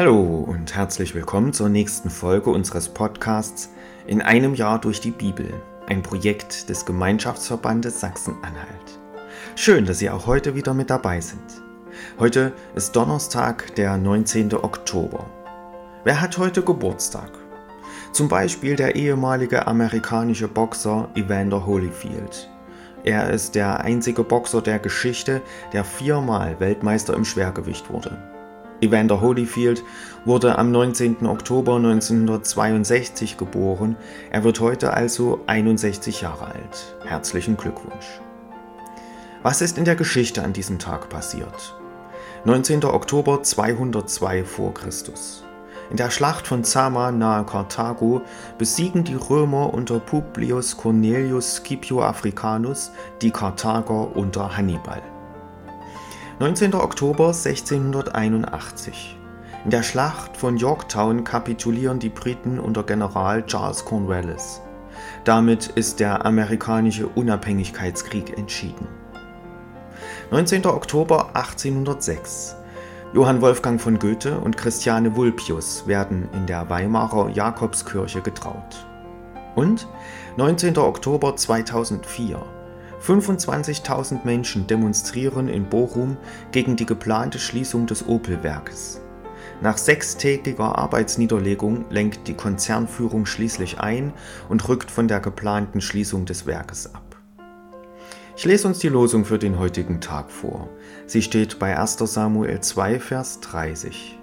Hallo und herzlich willkommen zur nächsten Folge unseres Podcasts In einem Jahr durch die Bibel, ein Projekt des Gemeinschaftsverbandes Sachsen-Anhalt. Schön, dass Sie auch heute wieder mit dabei sind. Heute ist Donnerstag, der 19. Oktober. Wer hat heute Geburtstag? Zum Beispiel der ehemalige amerikanische Boxer Evander Holyfield. Er ist der einzige Boxer der Geschichte, der viermal Weltmeister im Schwergewicht wurde. Evander Holyfield wurde am 19. Oktober 1962 geboren. Er wird heute also 61 Jahre alt. Herzlichen Glückwunsch. Was ist in der Geschichte an diesem Tag passiert? 19. Oktober 202 v. Chr. In der Schlacht von Zama nahe Karthago besiegen die Römer unter Publius Cornelius Scipio Africanus die Karthager unter Hannibal. 19. Oktober 1681. In der Schlacht von Yorktown kapitulieren die Briten unter General Charles Cornwallis. Damit ist der amerikanische Unabhängigkeitskrieg entschieden. 19. Oktober 1806. Johann Wolfgang von Goethe und Christiane Vulpius werden in der Weimarer Jakobskirche getraut. Und 19. Oktober 2004. 25.000 Menschen demonstrieren in Bochum gegen die geplante Schließung des Opel-Werkes. Nach sechstägiger Arbeitsniederlegung lenkt die Konzernführung schließlich ein und rückt von der geplanten Schließung des Werkes ab. Ich lese uns die Losung für den heutigen Tag vor. Sie steht bei 1 Samuel 2, Vers 30.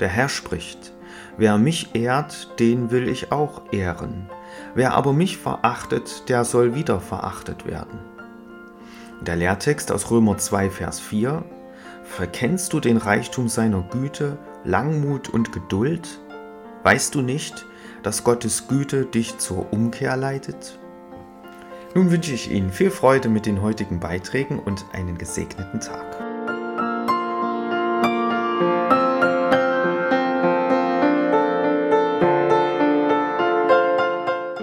Der Herr spricht, Wer mich ehrt, den will ich auch ehren. Wer aber mich verachtet, der soll wieder verachtet werden. Der Lehrtext aus Römer 2, Vers 4. Verkennst du den Reichtum seiner Güte, Langmut und Geduld? Weißt du nicht, dass Gottes Güte dich zur Umkehr leitet? Nun wünsche ich Ihnen viel Freude mit den heutigen Beiträgen und einen gesegneten Tag.